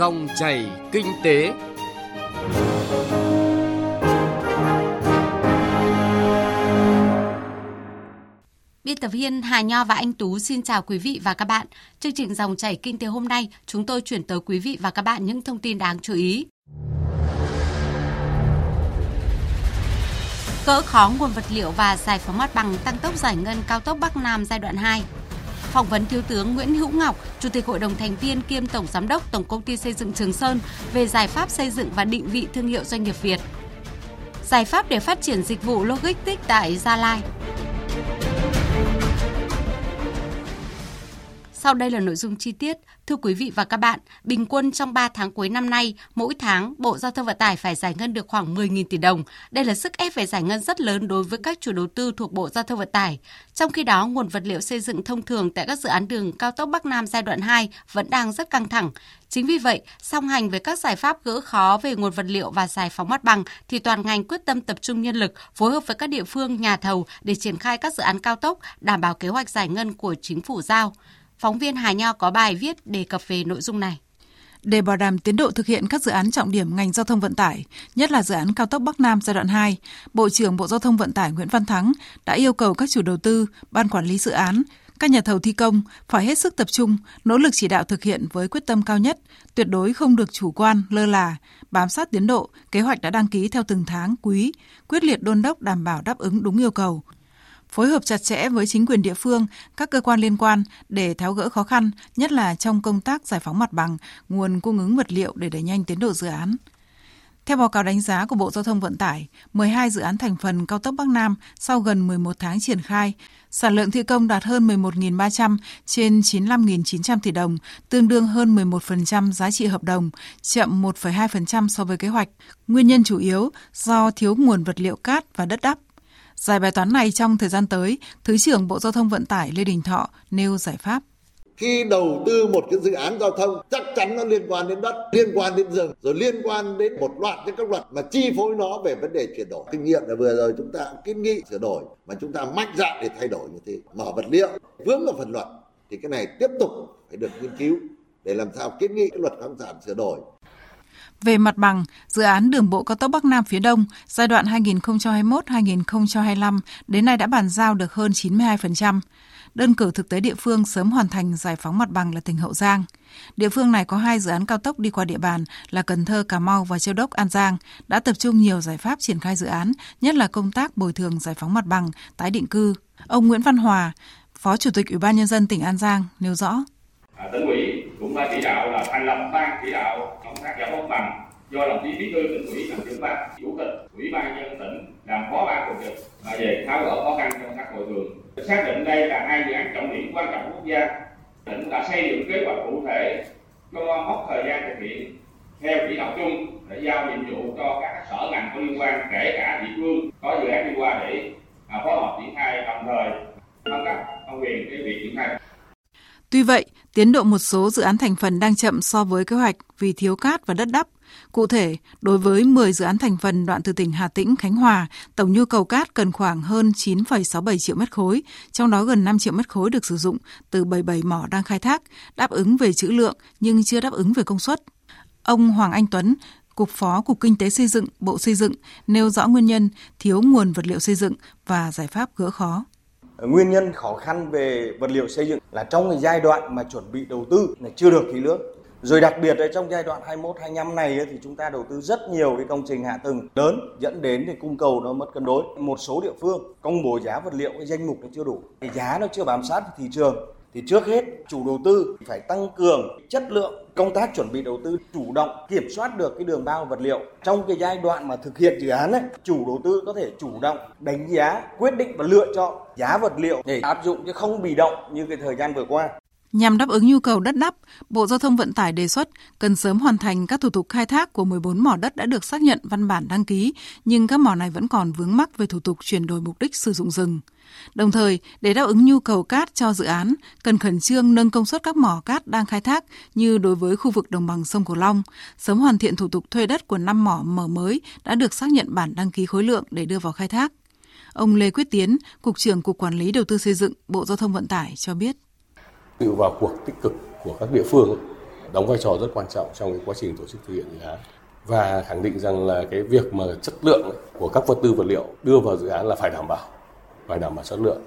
Dòng chảy kinh tế. Biên tập viên Hà Nho và anh Tú xin chào quý vị và các bạn. Chương trình Dòng chảy kinh tế hôm nay, chúng tôi chuyển tới quý vị và các bạn những thông tin đáng chú ý. Cỡ khó nguồn vật liệu và giải phóng mặt bằng tăng tốc giải ngân cao tốc Bắc Nam giai đoạn 2. Phỏng vấn Thiếu tướng Nguyễn Hữu Ngọc, Chủ tịch Hội đồng thành viên kiêm Tổng Giám đốc Tổng công ty xây dựng Trường Sơn về giải pháp xây dựng và định vị thương hiệu doanh nghiệp Việt. Giải pháp để phát triển dịch vụ logistics tại Gia Lai. Sau đây là nội dung chi tiết. Thưa quý vị và các bạn, bình quân trong 3 tháng cuối năm nay, mỗi tháng Bộ Giao thông Vận tải phải giải ngân được khoảng 10.000 tỷ đồng. Đây là sức ép về giải ngân rất lớn đối với các chủ đầu tư thuộc Bộ Giao thông Vận tải. Trong khi đó, nguồn vật liệu xây dựng thông thường tại các dự án đường cao tốc Bắc Nam giai đoạn 2 vẫn đang rất căng thẳng. Chính vì vậy, song hành với các giải pháp gỡ khó về nguồn vật liệu và giải phóng mặt bằng, thì toàn ngành quyết tâm tập trung nhân lực, phối hợp với các địa phương, nhà thầu để triển khai các dự án cao tốc, đảm bảo kế hoạch giải ngân của chính phủ giao. Phóng viên Hà Nho có bài viết đề cập về nội dung này. Để bảo đảm tiến độ thực hiện các dự án trọng điểm ngành giao thông vận tải, nhất là dự án cao tốc Bắc Nam giai đoạn 2, Bộ trưởng Bộ Giao thông Vận tải Nguyễn Văn Thắng đã yêu cầu các chủ đầu tư, ban quản lý dự án, các nhà thầu thi công phải hết sức tập trung, nỗ lực chỉ đạo thực hiện với quyết tâm cao nhất, tuyệt đối không được chủ quan, lơ là, bám sát tiến độ, kế hoạch đã đăng ký theo từng tháng, quý, quyết liệt đôn đốc đảm bảo đáp ứng đúng yêu cầu, phối hợp chặt chẽ với chính quyền địa phương, các cơ quan liên quan để tháo gỡ khó khăn, nhất là trong công tác giải phóng mặt bằng, nguồn cung ứng vật liệu để đẩy nhanh tiến độ dự án. Theo báo cáo đánh giá của Bộ Giao thông Vận tải, 12 dự án thành phần cao tốc Bắc Nam sau gần 11 tháng triển khai, sản lượng thi công đạt hơn 11.300 trên 95.900 tỷ đồng, tương đương hơn 11% giá trị hợp đồng, chậm 1,2% so với kế hoạch. Nguyên nhân chủ yếu do thiếu nguồn vật liệu cát và đất đắp. Giải bài toán này trong thời gian tới, Thứ trưởng Bộ Giao thông Vận tải Lê Đình Thọ nêu giải pháp. Khi đầu tư một cái dự án giao thông chắc chắn nó liên quan đến đất, liên quan đến rừng, rồi liên quan đến một loạt những các luật mà chi phối nó về vấn đề chuyển đổi. Kinh nghiệm là vừa rồi chúng ta kiến nghị sửa đổi mà chúng ta mạnh dạn để thay đổi như thế. Mở vật liệu, vướng vào phần luật thì cái này tiếp tục phải được nghiên cứu để làm sao kiến nghị cái luật khoáng sản sửa đổi về mặt bằng, dự án đường bộ cao tốc Bắc Nam phía Đông giai đoạn 2021-2025 đến nay đã bàn giao được hơn 92%. Đơn cử thực tế địa phương sớm hoàn thành giải phóng mặt bằng là tỉnh Hậu Giang. Địa phương này có hai dự án cao tốc đi qua địa bàn là Cần Thơ, Cà Mau và Châu Đốc, An Giang đã tập trung nhiều giải pháp triển khai dự án, nhất là công tác bồi thường giải phóng mặt bằng, tái định cư. Ông Nguyễn Văn Hòa, Phó Chủ tịch Ủy ban Nhân dân tỉnh An Giang nêu rõ. À, tỉnh ủy cũng đã chỉ đạo là thành lập ban chỉ đạo công tác giải phóng bằng do đồng chí bí thư tỉnh ủy làm trưởng ban chủ tịch ủy ban nhân tỉnh làm phó ban thường trực. Về tháo gỡ khó khăn trong các bồi thường xác định đây là hai dự án trọng điểm quan trọng quốc gia. Tỉnh đã xây dựng kế hoạch cụ thể cho mốc thời gian thực hiện theo chỉ đạo chung để giao nhiệm vụ cho các sở ngành có liên quan kể cả địa phương có dự án đi qua để à, phối hợp triển khai đồng thời phân cấp phân quyền cái việc triển khai. Tuy vậy, tiến độ một số dự án thành phần đang chậm so với kế hoạch vì thiếu cát và đất đắp. Cụ thể, đối với 10 dự án thành phần đoạn từ tỉnh Hà Tĩnh, Khánh Hòa, tổng nhu cầu cát cần khoảng hơn 9,67 triệu mét khối, trong đó gần 5 triệu mét khối được sử dụng từ 77 mỏ đang khai thác, đáp ứng về trữ lượng nhưng chưa đáp ứng về công suất. Ông Hoàng Anh Tuấn, Cục Phó Cục Kinh tế Xây dựng, Bộ Xây dựng nêu rõ nguyên nhân thiếu nguồn vật liệu xây dựng và giải pháp gỡ khó. Nguyên nhân khó khăn về vật liệu xây dựng là trong giai đoạn mà chuẩn bị đầu tư là chưa được kỹ lưỡng. Rồi đặc biệt ở trong giai đoạn 21 25 này thì chúng ta đầu tư rất nhiều cái công trình hạ tầng lớn dẫn đến thì cung cầu nó mất cân đối. Một số địa phương công bố giá vật liệu cái danh mục nó chưa đủ, cái giá nó chưa bám sát thị trường. Thì trước hết chủ đầu tư phải tăng cường chất lượng công tác chuẩn bị đầu tư chủ động kiểm soát được cái đường bao vật liệu. Trong cái giai đoạn mà thực hiện dự án ấy chủ đầu tư có thể chủ động đánh giá quyết định và lựa chọn giá vật liệu để áp dụng chứ không bị động như cái thời gian vừa qua. Nhằm đáp ứng nhu cầu đất đắp, Bộ Giao thông Vận tải đề xuất cần sớm hoàn thành các thủ tục khai thác của 14 mỏ đất đã được xác nhận văn bản đăng ký, nhưng các mỏ này vẫn còn vướng mắc về thủ tục chuyển đổi mục đích sử dụng rừng. Đồng thời, để đáp ứng nhu cầu cát cho dự án, cần khẩn trương nâng công suất các mỏ cát đang khai thác như đối với khu vực đồng bằng sông Cửu Long, sớm hoàn thiện thủ tục thuê đất của 5 mỏ mở mới đã được xác nhận bản đăng ký khối lượng để đưa vào khai thác. Ông Lê Quyết Tiến, Cục trưởng Cục Quản lý Đầu tư Xây dựng, Bộ Giao thông Vận tải cho biết sự vào cuộc tích cực của các địa phương đóng vai trò rất quan trọng trong cái quá trình tổ chức thực hiện dự án. Và khẳng định rằng là cái việc mà chất lượng của các vật tư vật liệu đưa vào dự án là phải đảm bảo, phải đảm bảo chất lượng.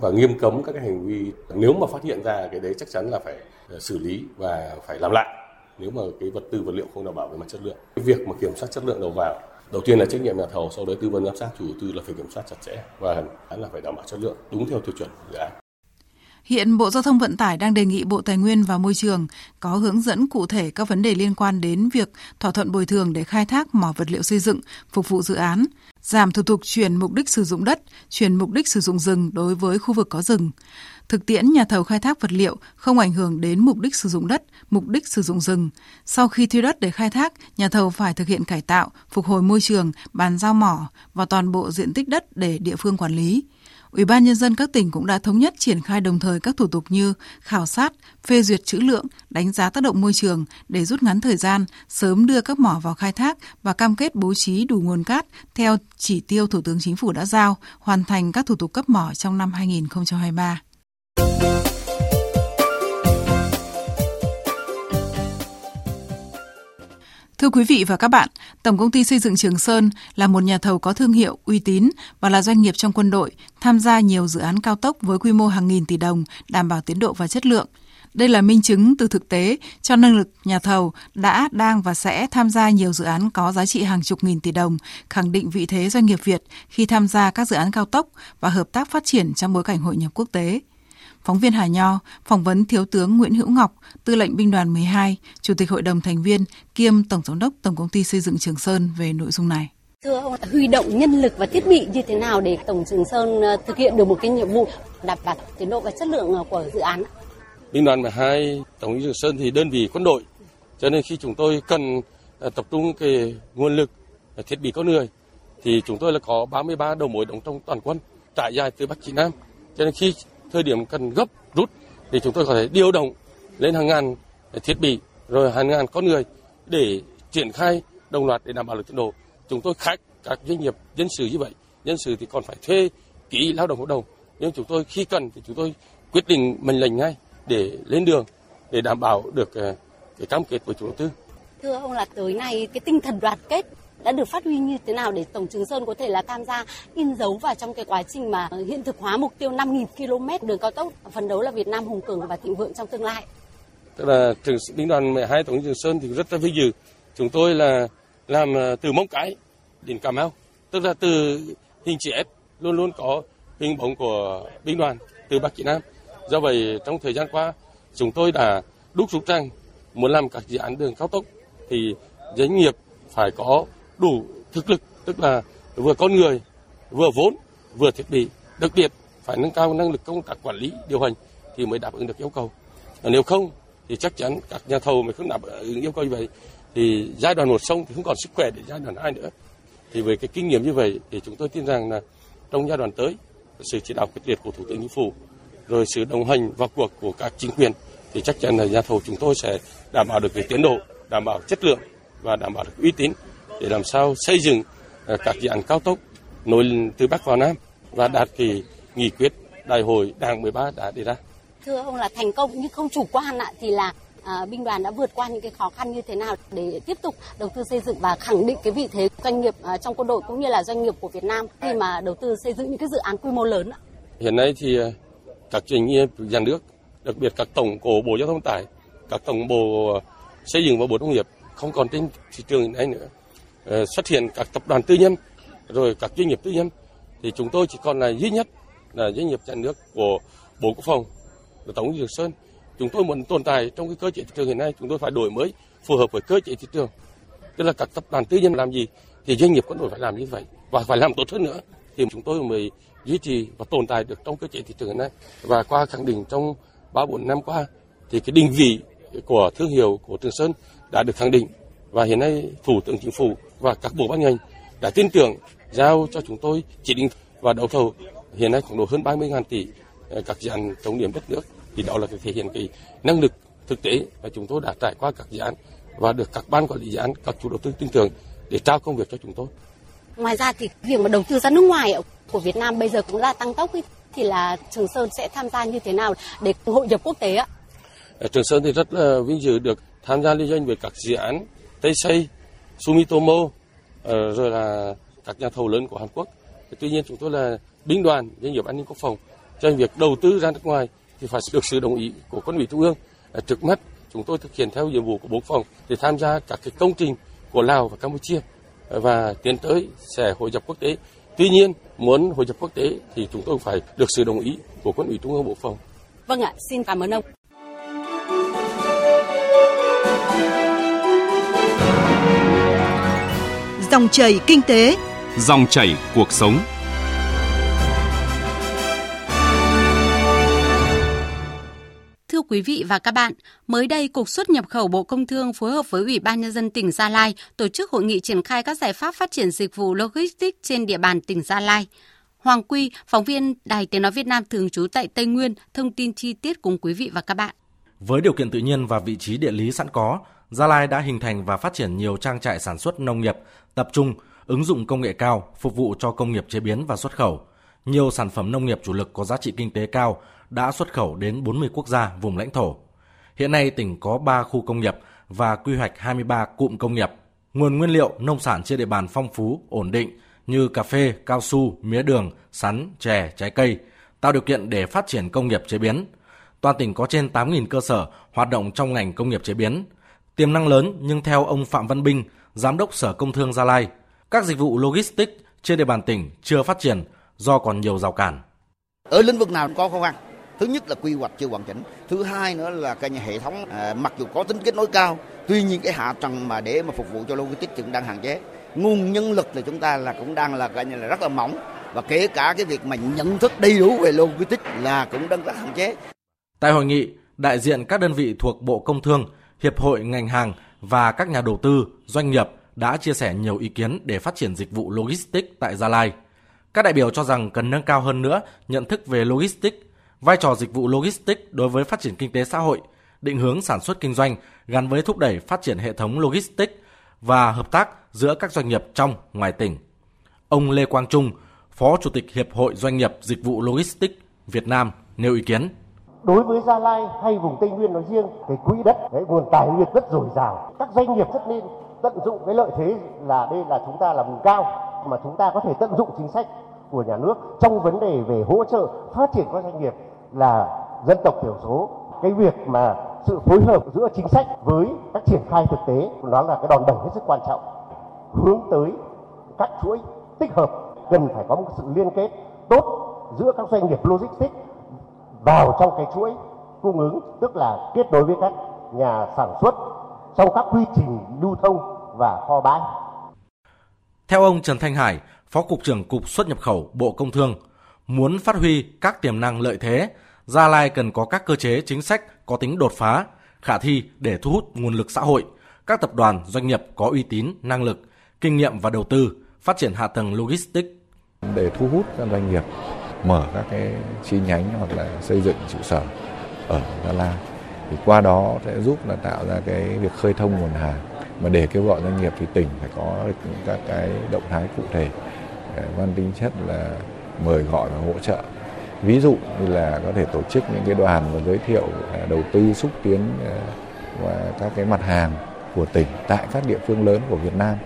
Và nghiêm cấm các cái hành vi, nếu mà phát hiện ra cái đấy chắc chắn là phải ờ, xử lý và phải làm lại, nếu mà cái vật tư vật liệu không đảm bảo về mặt chất lượng. Cái việc mà kiểm soát chất lượng đầu vào, đầu tiên là trách nhiệm nhà thầu, sau đấy tư vấn giám sát, chủ đầu tư là phải kiểm soát chặt chẽ và là phải đảm bảo chất lượng, đúng theo tiêu chuẩn dự án. Hiện Bộ Giao thông Vận tải đang đề nghị Bộ Tài nguyên và Môi trường có hướng dẫn cụ thể các vấn đề liên quan đến việc thỏa thuận bồi thường để khai thác mỏ vật liệu xây dựng phục vụ dự án, giảm thủ tục chuyển mục đích sử dụng đất, chuyển mục đích sử dụng rừng đối với khu vực có rừng. Thực tiễn nhà thầu khai thác vật liệu không ảnh hưởng đến mục đích sử dụng đất, mục đích sử dụng rừng. Sau khi thuê đất để khai thác, nhà thầu phải thực hiện cải tạo, phục hồi môi trường, bàn giao mỏ và toàn bộ diện tích đất để địa phương quản lý. Ủy ban nhân dân các tỉnh cũng đã thống nhất triển khai đồng thời các thủ tục như khảo sát, phê duyệt trữ lượng, đánh giá tác động môi trường để rút ngắn thời gian, sớm đưa các mỏ vào khai thác và cam kết bố trí đủ nguồn cát theo chỉ tiêu Thủ tướng Chính phủ đã giao, hoàn thành các thủ tục cấp mỏ trong năm 2023. Thưa quý vị và các bạn, Tổng công ty xây dựng Trường Sơn là một nhà thầu có thương hiệu, uy tín và là doanh nghiệp trong quân đội, tham gia nhiều dự án cao tốc với quy mô hàng nghìn tỷ đồng, đảm bảo tiến độ và chất lượng. Đây là minh chứng từ thực tế cho năng lực nhà thầu đã, đang và sẽ tham gia nhiều dự án có giá trị hàng chục nghìn tỷ đồng, khẳng định vị thế doanh nghiệp Việt khi tham gia các dự án cao tốc và hợp tác phát triển trong bối cảnh hội nhập quốc tế. Phóng viên Hà Nho phỏng vấn Thiếu tướng Nguyễn Hữu Ngọc, Tư lệnh Binh đoàn 12, Chủ tịch Hội đồng thành viên kiêm Tổng giám đốc Tổng công ty xây dựng Trường Sơn về nội dung này. Thưa ông, huy động nhân lực và thiết bị như thế nào để Tổng Trường Sơn ờ, thực hiện được một cái nhiệm vụ đảm bảo tiến độ và chất lượng ờ, của dự án? Binh đoàn 12 Tổng Trường Sơn thì đơn vị quân đội, cho nên khi chúng tôi cần ờ, tập trung cái nguồn lực thiết bị con người thì chúng tôi là có 33 đầu mối đóng trong toàn quân trải dài từ Bắc chí Nam. Cho nên khi thời điểm cần gấp rút thì chúng tôi có thể điều động lên hàng ngàn thiết bị rồi hàng ngàn con người để triển khai đồng loạt để đảm bảo được tiến độ. Chúng tôi khách các doanh nghiệp dân sự như vậy, dân sự thì còn phải thuê kỹ lao động hợp đồng. Nhưng chúng tôi khi cần thì chúng tôi quyết định mệnh lệnh ngay để lên đường để đảm bảo được ờ, cái cam kết của chủ đầu tư. Thưa ông là tới nay cái tinh thần đoàn kết đã được phát huy như thế nào để Tổng Trường Sơn có thể là tham gia in dấu vào trong cái quá trình mà hiện thực hóa mục tiêu 5.000 km đường cao tốc, phấn đấu là Việt Nam hùng cường và thịnh vượng trong tương lai. Tức là trường binh đoàn 12 Tổng Trường Sơn thì rất là vinh dự. Chúng tôi là làm ờ, từ móng cái đến Cà Mau, tức là từ hình chữ S luôn luôn có hình bóng của binh đoàn từ Bắc Chí Nam. Do vậy trong thời gian qua chúng tôi đã đúc rút rằng muốn làm các dự án đường cao tốc thì doanh nghiệp phải có đủ thực lực, tức là vừa con người, vừa vốn, vừa thiết bị. Đặc biệt, phải nâng cao năng lực công tác quản lý, điều hành thì mới đáp ứng được yêu cầu. Nếu không, thì chắc chắn các nhà thầu mà không đáp ứng yêu cầu như vậy. Thì giai đoạn một xong thì không còn sức khỏe để giai đoạn hai nữa. Thì với cái kinh nghiệm như vậy thì chúng tôi tin rằng là trong giai đoạn tới, sự chỉ đạo quyết liệt của thủ tướng chính phủ, rồi sự đồng hành vào cuộc của các chính quyền, thì chắc chắn là nhà thầu chúng tôi sẽ đảm bảo được về tiến độ, đảm bảo chất lượng và đảm bảo được uy tín để làm sao xây dựng ờ, các dự án cao tốc nối từ Bắc vào Nam và đạt kỳ nghị quyết đại hội Đảng 13 đã đề ra. Thưa ông là thành công nhưng không chủ quan ạ thì là à, binh đoàn đã vượt qua những cái khó khăn như thế nào để tiếp tục đầu tư xây dựng và khẳng định cái vị thế doanh nghiệp à, trong quân đội cũng như là doanh nghiệp của Việt Nam khi mà đầu tư xây dựng những cái dự án quy mô lớn ạ? Hiện nay thì ờ, các doanh nghiệp nhà nước, đặc biệt các tổng của Bộ Giao thông tải, các tổng bộ xây dựng và Bộ Nông nghiệp không còn trên thị trường hiện nay nữa Ờ, xuất hiện các tập đoàn tư nhân, rồi các doanh nghiệp tư nhân, thì chúng tôi chỉ còn là duy nhất là doanh nghiệp nhà nước của Bộ Quốc phòng, là Tổng Dược Sơn. Chúng tôi muốn tồn tại trong cái cơ chế thị trường hiện nay, chúng tôi phải đổi mới, phù hợp với cơ chế thị trường. Tức là các tập đoàn tư nhân làm gì, thì doanh nghiệp quân đội phải làm như vậy, và phải làm tốt hơn nữa thì chúng tôi mới duy trì và tồn tại được trong cơ chế thị trường hiện nay. Và qua khẳng định trong 3 4 năm qua, thì cái định vị của thương hiệu của Trường Sơn đã được khẳng định và hiện nay Thủ tướng Chính phủ và các bộ ban ngành đã tin tưởng giao cho chúng tôi chỉ định và đấu thầu hiện nay khoảng độ hơn 30.000 tỷ ờ, các dự án trọng điểm đất nước thì đó là thể hiện cái năng lực thực tế và chúng tôi đã trải qua các dự án và được các ban quản lý dự án các chủ đầu tư tin tưởng để trao công việc cho chúng tôi. Ngoài ra thì việc mà đầu tư ra nước ngoài của Việt Nam bây giờ cũng là tăng tốc ấy, thì là Trường Sơn sẽ tham gia như thế nào để hội nhập quốc tế ạ? Trường Sơn thì rất là vinh dự được tham gia liên doanh với các dự án Tây Xây, Sumitomo, ờ, rồi là các nhà thầu lớn của Hàn Quốc. Tuy nhiên chúng tôi là binh đoàn doanh nghiệp an ninh quốc phòng cho nên việc đầu tư ra nước ngoài thì phải được sự đồng ý của quân ủy trung ương. Trước mắt chúng tôi thực hiện theo nhiệm vụ của bộ phòng để tham gia các cái công trình của Lào và Campuchia ờ, và tiến tới sẽ hội nhập quốc tế. Tuy nhiên muốn hội nhập quốc tế thì chúng tôi phải được sự đồng ý của quân ủy trung ương bộ phòng. Vâng ạ, xin cảm ơn ông. Dòng chảy kinh tế, Dòng chảy cuộc sống. Thưa quý vị và các bạn, mới đây Cục xuất nhập khẩu Bộ Công Thương phối hợp với Ủy ban Nhân dân tỉnh Gia Lai tổ chức hội nghị triển khai các giải pháp phát triển dịch vụ logistics trên địa bàn tỉnh Gia Lai. Hoàng Quy, phóng viên Đài Tiếng Nói Việt Nam thường trú tại Tây Nguyên, thông tin chi tiết cùng quý vị và các bạn. Với điều kiện tự nhiên và vị trí địa lý sẵn có, Gia Lai đã hình thành và phát triển nhiều trang trại sản xuất nông nghiệp, tập trung, ứng dụng công nghệ cao, phục vụ cho công nghiệp chế biến và xuất khẩu. Nhiều sản phẩm nông nghiệp chủ lực có giá trị kinh tế cao đã xuất khẩu đến 40 quốc gia vùng lãnh thổ. Hiện nay tỉnh có 3 khu công nghiệp và quy hoạch 23 cụm công nghiệp. Nguồn nguyên liệu nông sản trên địa bàn phong phú, ổn định như cà phê, cao su, mía đường, sắn, chè, trái cây, tạo điều kiện để phát triển công nghiệp chế biến. Toàn tỉnh có trên 8.000 cơ sở hoạt động trong ngành công nghiệp chế biến. Tiềm năng lớn nhưng theo ông Phạm Văn Binh, Giám đốc Sở Công Thương Gia Lai, các dịch vụ logistics trên địa bàn tỉnh chưa phát triển do còn nhiều rào cản. Ở lĩnh vực nào có khó khăn. Thứ nhất là quy hoạch chưa hoàn chỉnh. Thứ hai nữa là cái hệ thống à, mặc dù có tính kết nối cao, tuy nhiên cái hạ tầng mà để mà phục vụ cho logistics cũng đang hạn chế. Nguồn nhân lực thì chúng ta là cũng đang là coi như là rất là mỏng và kể cả cái việc mà nhận thức đầy đủ về logistics là cũng đang rất hạn chế. Tại hội nghị, đại diện các đơn vị thuộc Bộ Công Thương, Hiệp hội ngành hàng và các nhà đầu tư, doanh nghiệp đã chia sẻ nhiều ý kiến để phát triển dịch vụ logistics tại Gia Lai. Các đại biểu cho rằng cần nâng cao hơn nữa nhận thức về logistics, vai trò dịch vụ logistics đối với phát triển kinh tế xã hội, định hướng sản xuất kinh doanh gắn với thúc đẩy phát triển hệ thống logistics và hợp tác giữa các doanh nghiệp trong, ngoài tỉnh. Ông Lê Quang Trung, Phó Chủ tịch Hiệp hội Doanh nghiệp Dịch vụ Logistics Việt Nam nêu ý kiến đối với Gia Lai hay vùng Tây Nguyên nói riêng, cái quỹ đất, cái nguồn tài nguyên rất dồi dào. Các doanh nghiệp rất nên tận dụng cái lợi thế là đây là chúng ta là vùng cao, mà chúng ta có thể tận dụng chính sách của nhà nước trong vấn đề về hỗ trợ phát triển các doanh nghiệp là dân tộc thiểu số. Cái việc mà sự phối hợp giữa chính sách với các triển khai thực tế, nó là cái đòn bẩy hết sức quan trọng. Hướng tới các chuỗi tích hợp cần phải có một sự liên kết tốt giữa các doanh nghiệp logistics vào trong cái chuỗi cung ứng tức là kết nối với các nhà sản xuất trong các quy trình lưu thông và kho bãi. Theo ông Trần Thanh Hải, Phó Cục trưởng Cục xuất nhập khẩu Bộ Công Thương, muốn phát huy các tiềm năng lợi thế, Gia Lai cần có các cơ chế chính sách có tính đột phá, khả thi để thu hút nguồn lực xã hội, các tập đoàn, doanh nghiệp có uy tín, năng lực, kinh nghiệm và đầu tư, phát triển hạ tầng logistics. Để thu hút các doanh nghiệp mở các cái chi nhánh hoặc là xây dựng trụ sở ở Gia Lai. Thì qua đó sẽ giúp là tạo ra cái việc khơi thông nguồn hàng. Mà để kêu gọi doanh nghiệp thì tỉnh phải có được các cái động thái cụ thể. Mang tính chất là mời gọi và hỗ trợ. Ví dụ như là có thể tổ chức những cái đoàn và giới thiệu à, đầu tư xúc tiến à, và các cái mặt hàng của tỉnh tại các địa phương lớn của Việt Nam,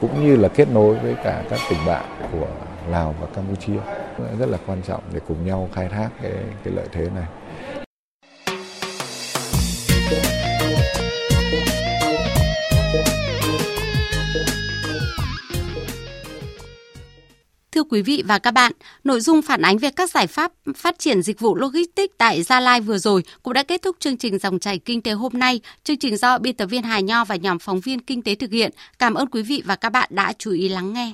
cũng như là kết nối với cả các tỉnh bạn của Lào và Campuchia rất là quan trọng để cùng nhau khai thác cái cái lợi thế này. Thưa quý vị và các bạn, nội dung phản ánh về các giải pháp phát triển dịch vụ logistics tại Gia Lai vừa rồi cũng đã kết thúc chương trình dòng chảy kinh tế hôm nay. Chương trình do biên tập viên Hà Nho và nhóm phóng viên kinh tế thực hiện. Cảm ơn quý vị và các bạn đã chú ý lắng nghe.